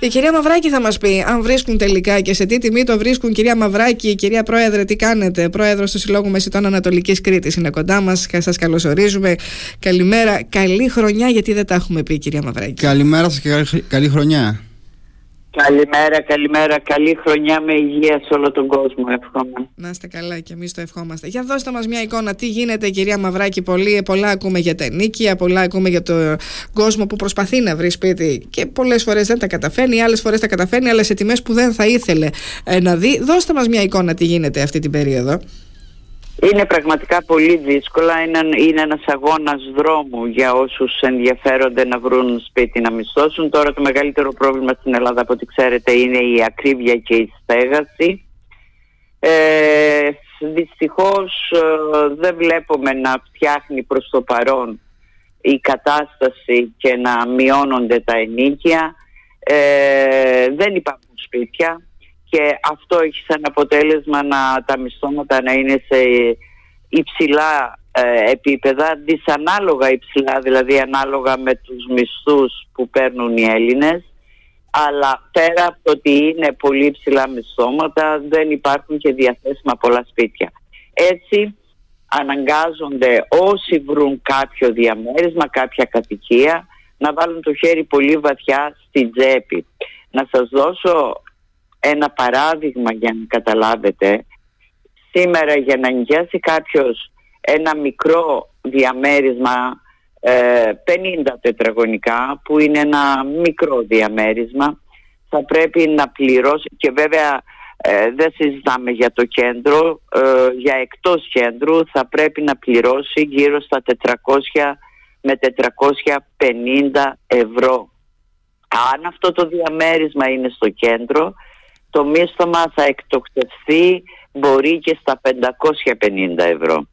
Η κυρία Μαυράκη θα μας πει αν βρίσκουν τελικά και σε τι τιμή το βρίσκουν. Κυρία Μαυράκη, κυρία Πρόεδρε, τι κάνετε; Πρόεδρος του Συλλόγου Μεσητών Ανατολικής Κρήτης είναι κοντά μας. Σας καλωσορίζουμε. Καλημέρα. Καλή χρονιά, γιατί δεν τα έχουμε πει, κυρία Μαυράκη. Καλημέρα σας και καλή χρονιά. Καλημέρα, καλημέρα. Καλή χρονιά με υγεία σε όλο τον κόσμο, εύχομαι. Να είστε καλά και εμείς το ευχόμαστε. Για δώστε μας μια εικόνα, τι γίνεται, κυρία Μαυράκη. Πολύ, πολλά ακούμε για τα ενίκεια, πολλά ακούμε για τον κόσμο που προσπαθεί να βρει σπίτι και πολλές φορές δεν τα καταφέρνει, άλλες φορές τα καταφέρνει, αλλά σε τιμές που δεν θα ήθελε ε, να δει. Δώστε μας μια εικόνα, τι γίνεται αυτή την περίοδο. Είναι πραγματικά πολύ δύσκολα. Είναι, είναι ένας αγώνας δρόμου για όσους ενδιαφέρονται να βρουν σπίτι να μισθώσουν. Τώρα το μεγαλύτερο πρόβλημα στην Ελλάδα από ό,τι ξέρετε είναι η ακρίβεια και η στέγαση. Ε, δυστυχώς ε, δεν βλέπουμε να φτιάχνει προς το παρόν η κατάσταση και να μειώνονται τα ενίκια. Ε, δεν υπάρχουν σπίτια και αυτό έχει σαν αποτέλεσμα να τα μισθώματα να είναι σε υψηλά ε, επίπεδα, δυσανάλογα υψηλά, δηλαδή ανάλογα με τους μισθούς που παίρνουν οι Έλληνες αλλά πέρα από το ότι είναι πολύ υψηλά μισθώματα δεν υπάρχουν και διαθέσιμα πολλά σπίτια. Έτσι αναγκάζονται όσοι βρουν κάποιο διαμέρισμα, κάποια κατοικία να βάλουν το χέρι πολύ βαθιά στην τσέπη. Να σας δώσω ένα παράδειγμα για να καταλάβετε. Σήμερα για να νοικιάσει κάποιος ένα μικρό διαμέρισμα 50 ε, τετραγωνικά που είναι ένα μικρό διαμέρισμα θα πρέπει να πληρώσει και βέβαια ε, δεν συζητάμε για το κέντρο ε, για εκτός κέντρου θα πρέπει να πληρώσει γύρω στα 400 με 450 ευρώ. Αν αυτό το διαμέρισμα είναι στο κέντρο το μίσθωμα θα εκτοξευθεί μπορεί και στα 550 ευρώ.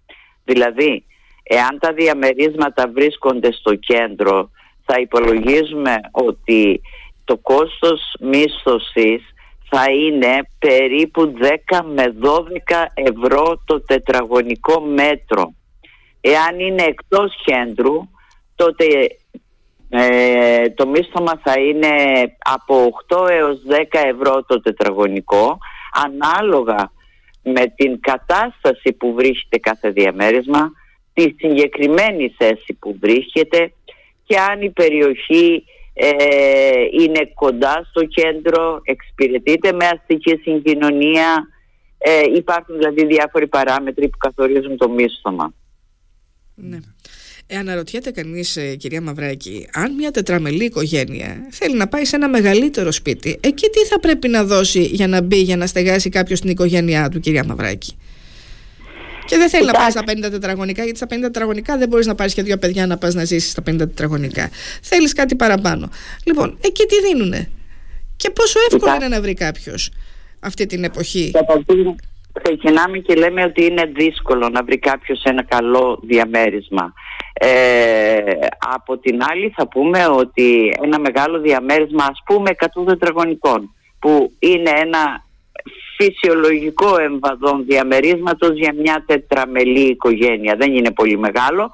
Δηλαδή, εάν τα διαμερίσματα βρίσκονται στο κέντρο, θα υπολογίζουμε ότι το κόστος μίσθωσης θα είναι περίπου 10 με 12 ευρώ το τετραγωνικό μέτρο. Εάν είναι εκτός κέντρου, τότε ε, το μίσθωμα θα είναι από 8 έως 10 ευρώ το τετραγωνικό ανάλογα με την κατάσταση που βρίσκεται κάθε διαμέρισμα, τη συγκεκριμένη θέση που βρίσκεται και αν η περιοχή ε, είναι κοντά στο κέντρο, εξυπηρετείται με αστική συγκοινωνία, ε, υπάρχουν δηλαδή διάφοροι παράμετροι που καθορίζουν το μίσθωμα. Ναι. Ε, αναρωτιέται κανείς, ε, κυρία Μαυράκη, αν μια τετραμελή οικογένεια θέλει να πάει σε ένα μεγαλύτερο σπίτι, εκεί τι θα πρέπει να δώσει για να μπει, για να στεγάσει κάποιος στην οικογένειά του, κυρία Μαυράκη; Και δεν θέλει να πάει στα 50 τετραγωνικά, γιατί στα 50 τετραγωνικά δεν μπορείς να πάρεις και δύο παιδιά να πας να ζήσεις στα 50 τετραγωνικά. Θέλεις κάτι παραπάνω. Λοιπόν, εκεί τι δίνουνε; Και πόσο εύκολο είναι να βρει κάποιος αυτή την εποχή; Ξεκινάμε και λέμε ότι είναι δύσκολο να βρει κάποιος ένα καλό διαμέρισμα. Ε, από την άλλη θα πούμε ότι ένα μεγάλο διαμέρισμα ας πούμε 100 τετραγωνικών που είναι ένα φυσιολογικό εμβαδόν διαμερίσματος για μια τετραμελή οικογένεια δεν είναι πολύ μεγάλο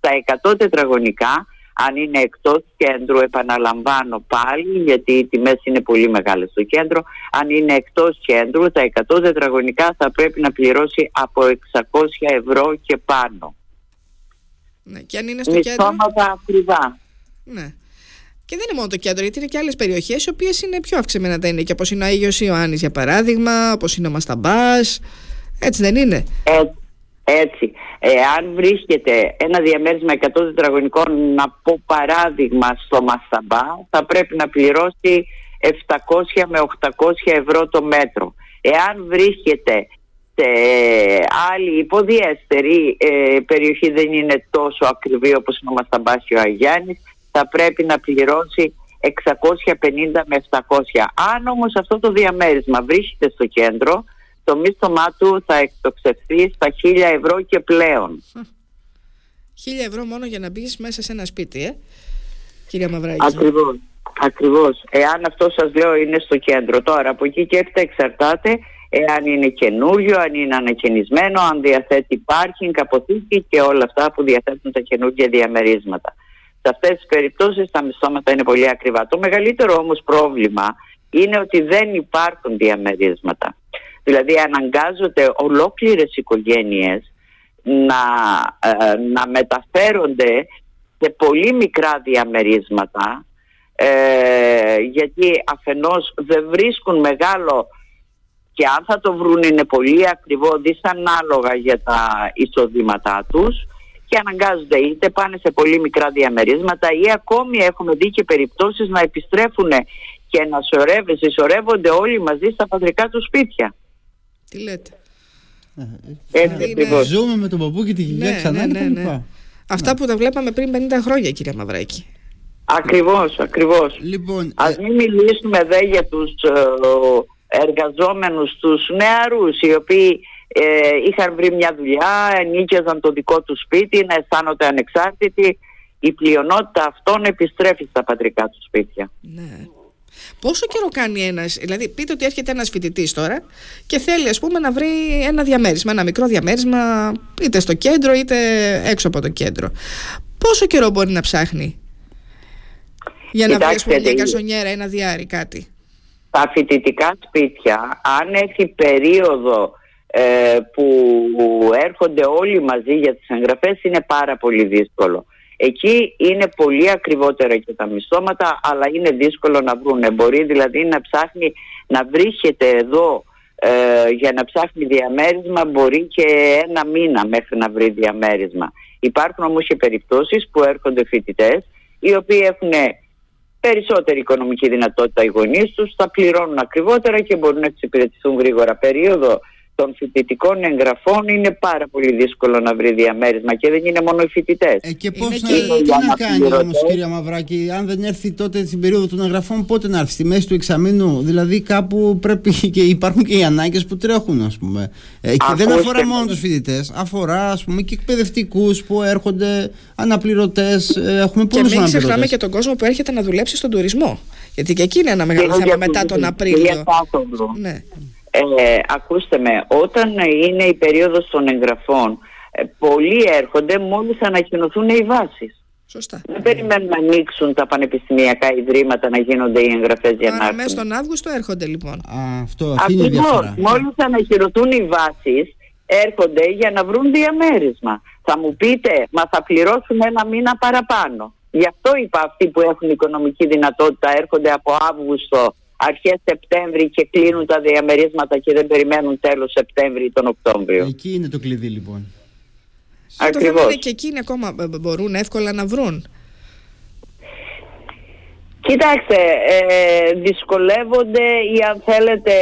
τα 100 τετραγωνικά αν είναι εκτός κέντρου επαναλαμβάνω πάλι γιατί οι τιμές είναι πολύ μεγάλες στο κέντρο αν είναι εκτός κέντρου τα 100 τετραγωνικά θα πρέπει να πληρώσει από 600 ευρώ και πάνω ναι. Και αν είναι στο κέντρο; ακριβά. Ναι. Και δεν είναι μόνο το κέντρο, γιατί είναι και άλλες περιοχές οι οποίες είναι πιο αυξημένα τα είναι. Και όπως είναι ο Άγιος Ιωάννης για παράδειγμα, όπως είναι ο Μασταμπάς. Έτσι δεν είναι; Έτσι. Έτσι. αν βρίσκεται ένα διαμέρισμα 100 τετραγωνικών, να πω παράδειγμα στο Μασταμπά, θα πρέπει να πληρώσει 700 με 800 ευρώ το μέτρο. Εάν βρίσκεται σε άλλη υποδιέστερη ε, περιοχή δεν είναι τόσο ακριβή όπως είναι ο Μασταμπάσιο Αγιάννης θα πρέπει να πληρώσει 650 με 700. Αν όμως αυτό το διαμέρισμα βρίσκεται στο κέντρο το μίσθωμά του θα εκτοξευθεί στα 1000 ευρώ και πλέον. 1000 ευρώ μόνο για να μπεις μέσα σε ένα σπίτι, ε, κυρία Μαυράκη. Ακριβώς. Ακριβώς. Εάν αυτό σας λέω είναι στο κέντρο. Τώρα από εκεί και έπειτα εξαρτάται εάν είναι καινούριο, αν είναι ανακαινισμένο, αν διαθέτει πάρκινγκ, αποθήκη και όλα αυτά που διαθέτουν τα καινούργια διαμερίσματα. Σε αυτές τις περιπτώσεις τα μισθώματα είναι πολύ ακριβά. Το μεγαλύτερο όμως πρόβλημα είναι ότι δεν υπάρχουν διαμερίσματα. Δηλαδή αναγκάζονται ολόκληρες οικογένειες να, ε, να μεταφέρονται σε πολύ μικρά διαμερίσματα ε, γιατί αφενός δεν βρίσκουν μεγάλο και αν θα το βρουν είναι πολύ ακριβό δυσανάλογα για τα εισοδήματά τους και αναγκάζονται είτε πάνε σε πολύ μικρά διαμερίσματα ή ακόμη έχουμε δει και περιπτώσεις να επιστρέφουν και να συσσωρεύονται όλοι μαζί στα πατρικά τους σπίτια. Τι λέτε; Έτσι ακριβώς. Ζούμε με τον παππού και τη γυναίκα Ναι, ξανά ναι, και ναι, τα ναι. λοιπά. Αυτά που τα βλέπαμε πριν 50 χρόνια, κυρία Μαυράκη. Ακριβώς, ακριβώς. Λοιπόν, Ας ε, μην μιλήσουμε δε για τους ε, εργαζόμενους, τους νεαρούς οι οποίοι ε, είχαν βρει μια δουλειά, ενίκαιζαν το δικό τους σπίτι, να αισθάνονται ανεξάρτητοι. Η πλειονότητα αυτών επιστρέφει στα πατρικά τους σπίτια. Ναι. Πόσο καιρό κάνει ένας, δηλαδή πείτε ότι έρχεται ένας φοιτητής τώρα και θέλει ας πούμε να βρει ένα διαμέρισμα, ένα μικρό διαμέρισμα είτε στο κέντρο είτε έξω από το κέντρο. Πόσο καιρό μπορεί να ψάχνει για να βρει ας πούμε, Κοιτάξτε, μια η- καρσονιέρα, ένα διάρρη, κάτι; Τα φοιτητικά σπίτια, αν έχει περίοδο ε, που έρχονται όλοι μαζί για τις εγγραφές, είναι πάρα πολύ δύσκολο. Εκεί είναι πολύ ακριβότερα και τα μισθώματα, αλλά είναι δύσκολο να βρούνε. Μπορεί δηλαδή να ψάχνει να βρίσκεται εδώ ε, για να ψάχνει διαμέρισμα, μπορεί και ένα μήνα μέχρι να βρει διαμέρισμα. Υπάρχουν όμως και περιπτώσεις που έρχονται φοιτητές, οι οποίοι έχουν περισσότερη οικονομική δυνατότητα οι γονείς τους, θα πληρώνουν ακριβότερα και μπορούν να εξυπηρετηθούν γρήγορα. Περίοδο των φοιτητικών εγγραφών είναι πάρα πολύ δύσκολο να βρει διαμέρισμα και δεν είναι μόνο οι φοιτητές. ε, και Είναι πώς και να, οι τι να κάνει αναπληρωτές. όμως κυρία Μαυράκη, αν δεν έρθει τότε στην περίοδο των εγγραφών, πότε να έρθει, στη μέση του εξαμήνου; Δηλαδή κάπου πρέπει και υπάρχουν και οι ανάγκες που τρέχουν, ας πούμε. Ε, και δεν Ακούστε αφορά με. μόνο τους φοιτητές, αφορά ας πούμε και εκπαιδευτικούς που έρχονται, αναπληρωτές, ε, έχουμε Και πολλούς μην ξεχνάμε αναπληρωτές. και τον κόσμο που έρχεται να δουλέψει στον τουρισμό. Γιατί και εκεί είναι ένα μεγάλο θέμα μετά τον Απρίλιο. Ναι. Ε, ακούστε με, όταν είναι η περίοδος των εγγραφών, ε, πολλοί έρχονται μόλις ανακοινωθούν οι βάσεις. Σωστά. Δεν περιμένουν να ανοίξουν τα πανεπιστημιακά ιδρύματα να γίνονται οι εγγραφές για να Άρα έρθουν. μέσα στον Αύγουστο έρχονται λοιπόν. Α, αυτό, αυτή είναι η Ακριβώς. διαφορά. Μόλις ανακοινωθούν οι βάσεις, έρχονται για να βρουν διαμέρισμα. Θα μου πείτε, μα θα πληρώσουν ένα μήνα παραπάνω. Γι' αυτό είπα αυτοί που έχουν οικονομική δυνατότητα έρχονται από Αύγουστο, αρχές Σεπτέμβρη και κλείνουν τα διαμερίσματα και δεν περιμένουν τέλος Σεπτέμβρη ή τον Οκτώβριο. Εκεί είναι το κλειδί λοιπόν. Και το θέμα Ακριβώς. είναι και εκείνοι ακόμα ε, μπορούν εύκολα να βρουν. Κοιτάξτε, ε, δυσκολεύονται ή αν θέλετε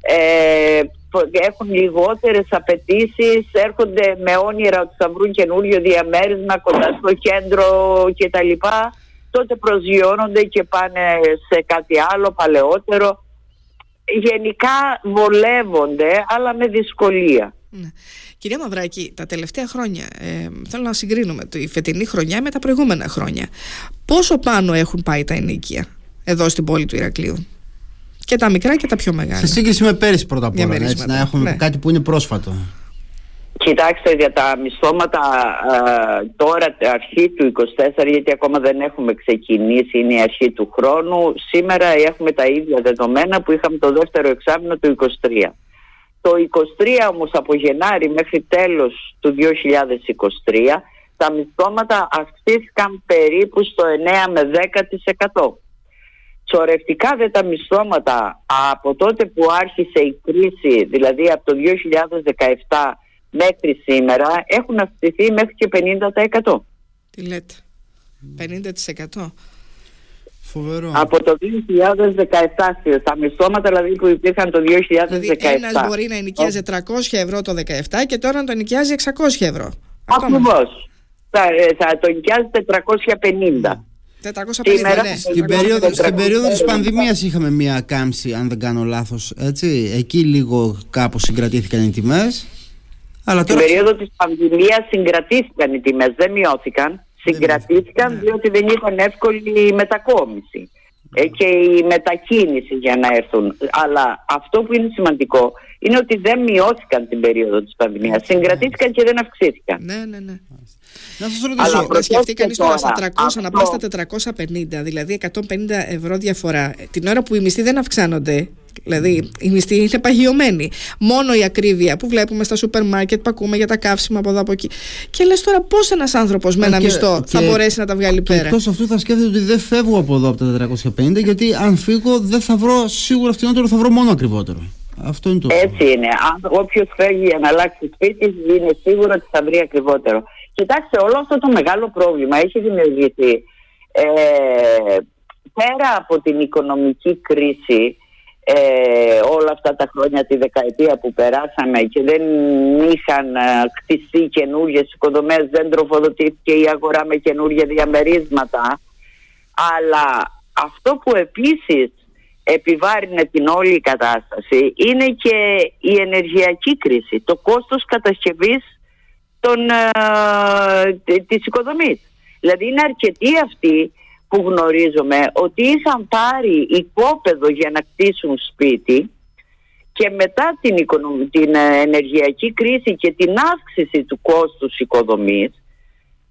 ε, πο- έχουν λιγότερες απαιτήσεις, έρχονται με όνειρα ότι θα βρουν καινούριο διαμέρισμα κοντά στο κέντρο κτλ. Τότε προσγειώνονται και πάνε σε κάτι άλλο παλαιότερο. Γενικά βολεύονται, αλλά με δυσκολία. Ναι. Κυρία Μαυράκη, τα τελευταία χρόνια, ε, θέλω να συγκρίνουμε τη φετινή χρονιά με τα προηγούμενα χρόνια. Πόσο πάνω έχουν πάει τα ενίκια εδώ στην πόλη του Ηρακλείου; Και τα μικρά και τα πιο μεγάλα. Σε σύγκριση με πέρυσι πρώτα απ' όλα, έτσι, Διαμερίσματα, να έχουμε ναι. κάτι που είναι πρόσφατο. Κοιτάξτε για τα μισθώματα α, τώρα αρχή του 24 γιατί ακόμα δεν έχουμε ξεκινήσει είναι η αρχή του χρόνου. Σήμερα έχουμε τα ίδια δεδομένα που είχαμε το δεύτερο εξάμεινο του 23 το 23 όμως από Γενάρη μέχρι τέλος του 2023 τα μισθώματα αυξήθηκαν περίπου στο 9 με 10% Σορευτικά δε τα μισθώματα από τότε που άρχισε η κρίση, δηλαδή από το 2017 μέχρι σήμερα, έχουν αυξηθεί μέχρι και 50%. Τι λέτε; 50%. Φοβερό. Από το 2017 τα μισθώματα δηλαδή που υπήρχαν το 2017. Δηλαδή ένας μπορεί να ενοικιάζει 300 ευρώ το 17 και τώρα να το ενοικιάζει 600 ευρώ. Ακόμα. Ακριβώς. Θα, ε, θα το νοικιάζει 450. 450 Σήμερα ναι. Στην 450. περίοδο, στην περίοδο της 450. πανδημίας είχαμε μία κάμψη, αν δεν κάνω λάθος, έτσι. Εκεί λίγο κάπως συγκρατήθηκαν οι τιμές. Αλλά Στην τώρα... περίοδο της πανδημίας συγκρατήθηκαν οι τιμές, δεν μειώθηκαν. Συγκρατήθηκαν Ναι. διότι δεν ήταν εύκολη η μετακόμιση ε, και η μετακίνηση για να έρθουν. Αλλά αυτό που είναι σημαντικό είναι ότι δεν μειώθηκαν την περίοδο της πανδημίας. Συγκρατήθηκαν και δεν αυξήθηκαν. Ναι, ναι, ναι. Να σας ρωτήσω. Να σκεφτεί κανείς τώρα στα 300 να πάει στα 450, δηλαδή 150 ευρώ διαφορά. Την ώρα που οι μισθοί δεν αυξάνονται, Δηλαδή, οι μισθοί είναι παγιωμένοι. Μόνο η ακρίβεια που βλέπουμε στα σούπερ μάρκετ που ακούμε για τα καύσιμα από εδώ από εκεί. Και λες τώρα, πώς ένας άνθρωπος με ένα μισθό θα μπορέσει να τα βγάλει πέρα; Εκτός αυτού, θα σκέφτεται ότι δεν φεύγω από εδώ από τα 450, γιατί αν φύγω, δεν θα βρω σίγουρα φθηνότερο, θα βρω μόνο ακριβότερο. Αυτό είναι το Έτσι είναι. Όποιος φεύγει για να αλλάξει σπίτι, είναι σίγουρο ότι θα βρει ακριβότερο. Κοιτάξτε, όλο αυτό το μεγάλο πρόβλημα έχει δημιουργηθεί ε, πέρα από την οικονομική κρίση ε, όλα αυτά τα χρόνια, τη δεκαετία που περάσαμε και δεν είχαν ε, κτιστεί καινούριε οικοδομές, δεν τροφοδοτήθηκε η αγορά με καινούργια διαμερίσματα. Αλλά αυτό που επίσης επιβάρυνε την όλη κατάσταση είναι και η ενεργειακή κρίση, το κόστος κατασκευής των, ε, της οικοδομής. Δηλαδή είναι αρκετοί αυτοί που γνωρίζουμε ότι είχαν πάρει οικόπεδο για να κτίσουν σπίτι και μετά την, την ε, ενεργειακή κρίση και την αύξηση του κόστους οικοδομής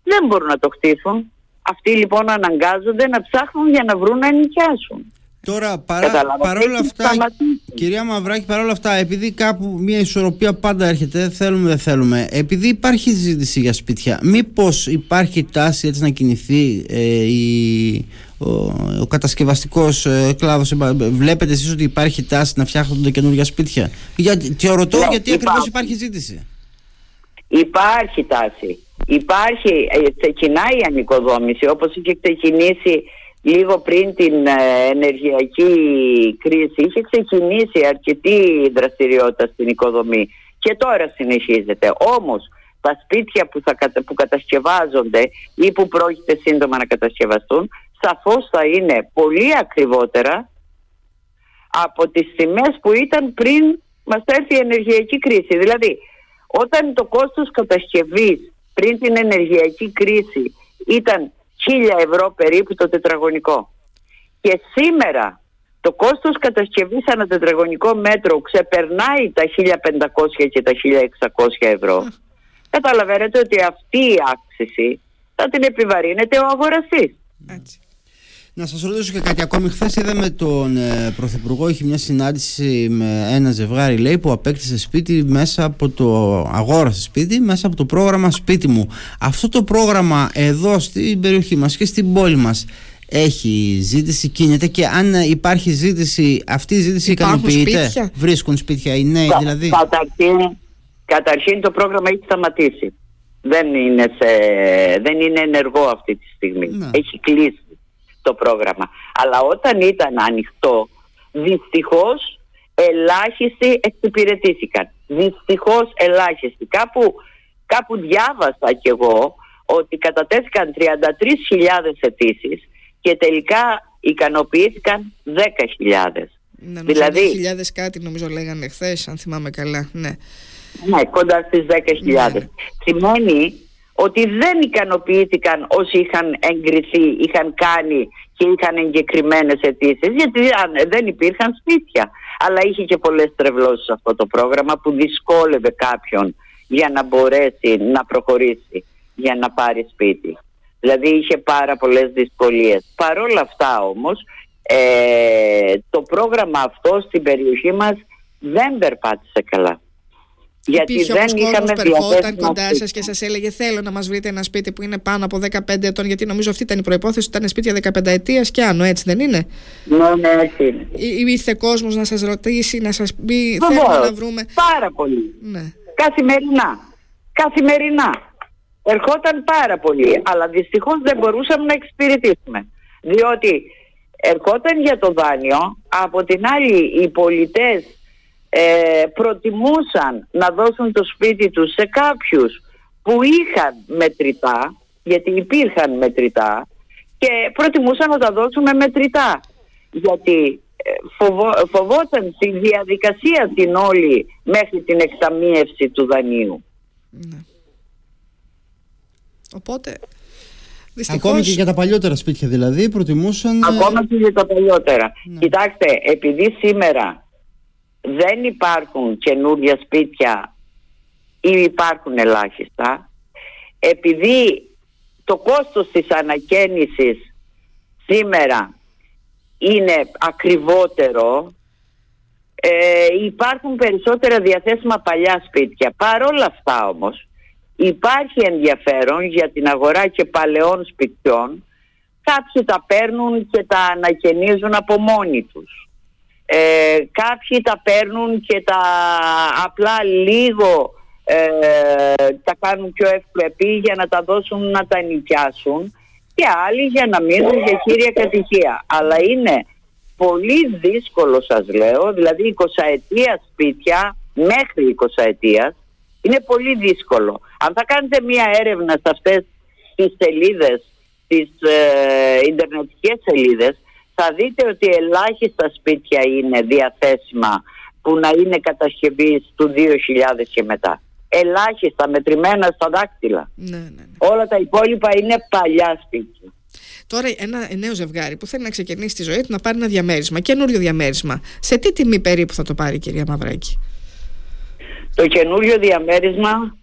δεν μπορούν να το κτίσουν. Αυτοί λοιπόν αναγκάζονται να ψάχνουν για να βρουν να ενοικιάσουν. Τώρα παρά, παρόλα αυτά, κυρία Μαυράκη, παρόλα αυτά, επειδή κάπου μια ισορροπία πάντα έρχεται, θέλουμε δεν θέλουμε, επειδή υπάρχει ζήτηση για σπίτια, μήπως υπάρχει τάση έτσι να κινηθεί ε, η, ο, ο κατασκευαστικός ε, κλάδος, βλέπετε εσείς ότι υπάρχει τάση να φτιάχνονται καινούργια σπίτια; Για, και ρωτώ ναι, γιατί υπάρχει. ακριβώς υπάρχει ζήτηση. Υπάρχει τάση. Υπάρχει, ε, ξεκινάει η ανοικοδόμηση όπως είχε ξεκινήσει λίγο πριν την ε, ενεργειακή κρίση είχε ξεκινήσει αρκετή δραστηριότητα στην οικοδομή και τώρα συνεχίζεται. Όμως τα σπίτια που, θα, που κατασκευάζονται ή που πρόκειται σύντομα να κατασκευαστούν σαφώς θα είναι πολύ ακριβότερα από τις τιμές που ήταν πριν μας έρθει η ενεργειακή κρίση. Δηλαδή όταν το κόστος κατασκευής πριν την ενεργειακή κρίση ήταν 1000 ευρώ περίπου το τετραγωνικό. Και σήμερα το κόστος κατασκευής ανά τετραγωνικό μέτρο ξεπερνάει τα 1500 και τα 1600 ευρώ. Καταλαβαίνετε ότι αυτή η αύξηση θα την επιβαρύνεται ο αγοραστής. Έτσι. Να σας ρωτήσω και κάτι ακόμη. Χθες είδαμε τον ε, Πρωθυπουργό, είχε μια συνάντηση με ένα ζευγάρι λέει που απέκτησε σπίτι μέσα από το αγόρασε σπίτι μέσα από το πρόγραμμα σπίτι μου. Αυτό το πρόγραμμα εδώ στην περιοχή μας και στην πόλη μας έχει ζήτηση, κίνεται και αν υπάρχει ζήτηση, αυτή η ζήτηση ικανοποιείται; Βρίσκουν σπίτια οι νέοι δηλαδή; Καταρχήν, καταρχήν το πρόγραμμα έχει σταματήσει. Δεν είναι, σε, δεν είναι ενεργό αυτή τη στιγμή. Ναι. Έχει κλείσει το πρόγραμμα. Αλλά όταν ήταν ανοιχτό, δυστυχώς ελάχιστοι εξυπηρετήθηκαν. Δυστυχώς ελάχιστοι. Κάπου, κάπου διάβασα κι εγώ ότι κατατέθηκαν 33.000 αιτήσεις και τελικά ικανοποιήθηκαν 10.000. Ναι, δηλαδή, 10.000 κάτι νομίζω λέγανε χθες, αν θυμάμαι καλά. Ναι, ναι κοντά στις 10.000. Ναι. Σημαίνει ότι δεν ικανοποιήθηκαν όσοι είχαν εγκριθεί, είχαν κάνει και είχαν εγκεκριμένες αιτήσεις, γιατί δεν υπήρχαν σπίτια. Αλλά είχε και πολλές τρευλώσεις αυτό το πρόγραμμα που δυσκόλευε κάποιον για να μπορέσει να προχωρήσει, για να πάρει σπίτι. Δηλαδή είχε πάρα πολλές δυσκολίες. Παρόλα αυτά όμως, ε, το πρόγραμμα αυτό στην περιοχή μας δεν περπάτησε καλά. Γιατί Υπήρχε δεν είχαμε ερχόταν κοντά σας και σας έλεγε: Θέλω να μας βρείτε ένα σπίτι που είναι πάνω από 15 ετών. Γιατί νομίζω αυτή ήταν η προπόθεση ότι ήταν σπίτια 15 ετίας και άνω, έτσι δεν είναι; Ναι, ναι, έτσι είναι. Ήρθε κόσμος να σας ρωτήσει, να σας πει: Θέλουμε να βρούμε. Πάρα πολύ. Ναι. Καθημερινά. Καθημερινά. Ερχόταν πάρα πολύ. Αλλά δυστυχώς δεν μπορούσαμε να εξυπηρετήσουμε. Διότι ερχόταν για το δάνειο, από την άλλη οι πολιτές ε, προτιμούσαν να δώσουν το σπίτι τους σε κάποιους που είχαν μετρητά, γιατί υπήρχαν μετρητά, και προτιμούσαν να τα δώσουν με μετρητά. Γιατί ε, φοβό, φοβόταν τη διαδικασία την όλη μέχρι την εκταμίευση του δανείου. Ναι. Οπότε Δυστυχώς... Ακόμη και για τα παλιότερα σπίτια δηλαδή προτιμούσαν... Ε, Ακόμα και για τα παλιότερα. Ναι. Κοιτάξτε, επειδή σήμερα δεν υπάρχουν καινούργια σπίτια ή υπάρχουν ελάχιστα επειδή το κόστος της ανακαίνησης σήμερα είναι ακριβότερο ε, υπάρχουν περισσότερα διαθέσιμα παλιά σπίτια. Παρ' όλα αυτά όμως υπάρχει ενδιαφέρον για την αγορά και παλαιών σπιτιών. Κάποιοι τα παίρνουν και τα ανακαινίζουν από μόνοι τους. Ε, κάποιοι τα παίρνουν και τα απλά λίγο ε, τα κάνουν πιο ευπρεπή για να τα δώσουν να τα νοικιάσουν και άλλοι για να μείνουν για κύρια κατοικία. Αλλά είναι πολύ δύσκολο σας λέω, δηλαδή 20 ετία σπίτια μέχρι 20 ετία είναι πολύ δύσκολο. Αν θα κάνετε μία έρευνα σε αυτές τις σελίδες, τις ε, ιντερνετικές σελίδες, θα δείτε ότι ελάχιστα σπίτια είναι διαθέσιμα που να είναι κατασκευή του 2000 και μετά. Ελάχιστα, μετρημένα στα δάκτυλα. Ναι, ναι, ναι. Όλα τα υπόλοιπα είναι παλιά σπίτια. Τώρα, ένα νέο ζευγάρι που θέλει να ξεκινήσει τη ζωή του να πάρει ένα διαμέρισμα, καινούριο διαμέρισμα. Σε τι τιμή περίπου θα το πάρει, κυρία Μαυράκη; Το καινούριο διαμέρισμα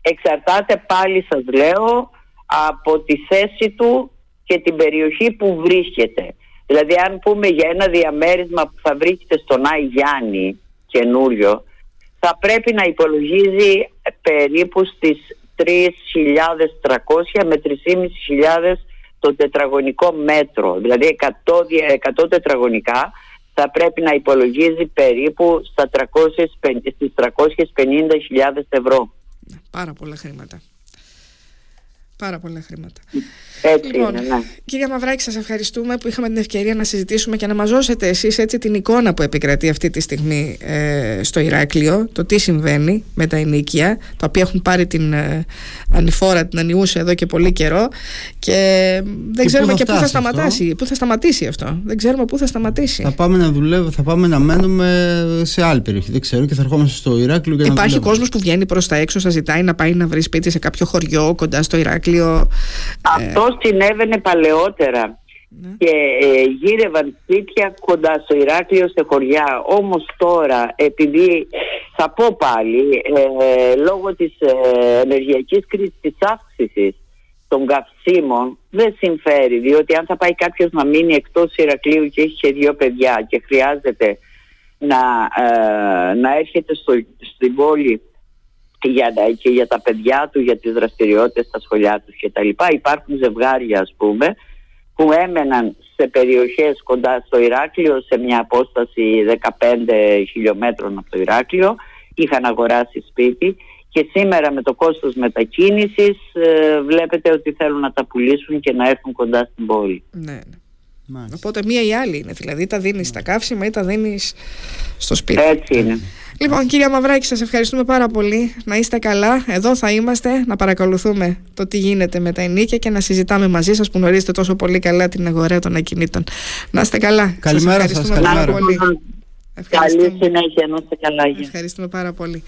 εξαρτάται πάλι σας λέω από τη θέση του και την περιοχή που βρίσκεται. Δηλαδή αν πούμε για ένα διαμέρισμα που θα βρίσκεται στον Άι Γιάννη καινούριο θα πρέπει να υπολογίζει περίπου στις 3.300 με 3.500 το τετραγωνικό μέτρο. Δηλαδή 100, 100 τετραγωνικά θα πρέπει να υπολογίζει περίπου στα 350, στις 350.000 ευρώ. Πάρα πολλά χρήματα. Πάρα πολλά χρήματα. Έτσι λοιπόν, είναι, ναι. Κυρία Μαυράκη, σας ευχαριστούμε που είχαμε την ευκαιρία να συζητήσουμε και να μας δώσετε εσείς έτσι την εικόνα που επικρατεί αυτή τη στιγμή ε, στο Ηράκλειο, το τι συμβαίνει με τα ενίκια, τα οποία έχουν πάρει την ε, ανηφόρα, την ανιούσα εδώ και πολύ καιρό και δεν και ξέρουμε πού και πού θα σταματήσει, πού θα σταματήσει αυτό; Δεν ξέρουμε πού θα σταματήσει. Θα πάμε να δουλεύουμε, θα πάμε να μένουμε σε άλλη περιοχή, δεν ξέρω και θα ερχόμαστε στο Ηράκλειο και Υπάρχει κόσμος που βγαίνει προς τα έξω, σας ζητάει να πάει να βρει σπίτι σε κάποιο χωριό κοντά στο Ηράκλειο. Αυτό ε, συνέβαινε παλαιότερα ναι. και ε, γύρευαν σπίτια κοντά στο Ηράκλειο σε χωριά. Όμως τώρα επειδή θα πω πάλι ε, λόγω της ε, ενεργειακής κρίσης της αύξησης των καυσίμων δεν συμφέρει διότι αν θα πάει κάποιος να μείνει εκτός Ηρακλείου και έχει και δύο παιδιά και χρειάζεται να, ε, να έρχεται στο, στην πόλη για, και για τα παιδιά του, για τις δραστηριότητες στα σχολιά τους και τα λοιπά. Υπάρχουν ζευγάρια ας πούμε που έμεναν σε περιοχές κοντά στο Ηράκλειο σε μια απόσταση 15 χιλιόμετρων από το Ηράκλειο είχαν αγοράσει σπίτι και σήμερα με το κόστος μετακίνησης ε, βλέπετε ότι θέλουν να τα πουλήσουν και να έρθουν κοντά στην πόλη. Ναι, ναι. Οπότε μία ή άλλη είναι. Δηλαδή τα δίνεις στα καύσιμα ή τα δίνεις στο σπίτι. Έτσι είναι. Λοιπόν, κυρία Μαυράκη, σας ευχαριστούμε πάρα πολύ. Να είστε καλά. Εδώ θα είμαστε να παρακολουθούμε το τι γίνεται με τα ενίκια και να συζητάμε μαζί σας που γνωρίζετε τόσο πολύ καλά την αγορά των ακινήτων. Να είστε καλά. Καλημέρα σας. Ευχαριστούμε καλημέρα. πάρα πολύ. Καλή συνέχεια, να είστε καλά. Ευχαριστούμε πάρα πολύ.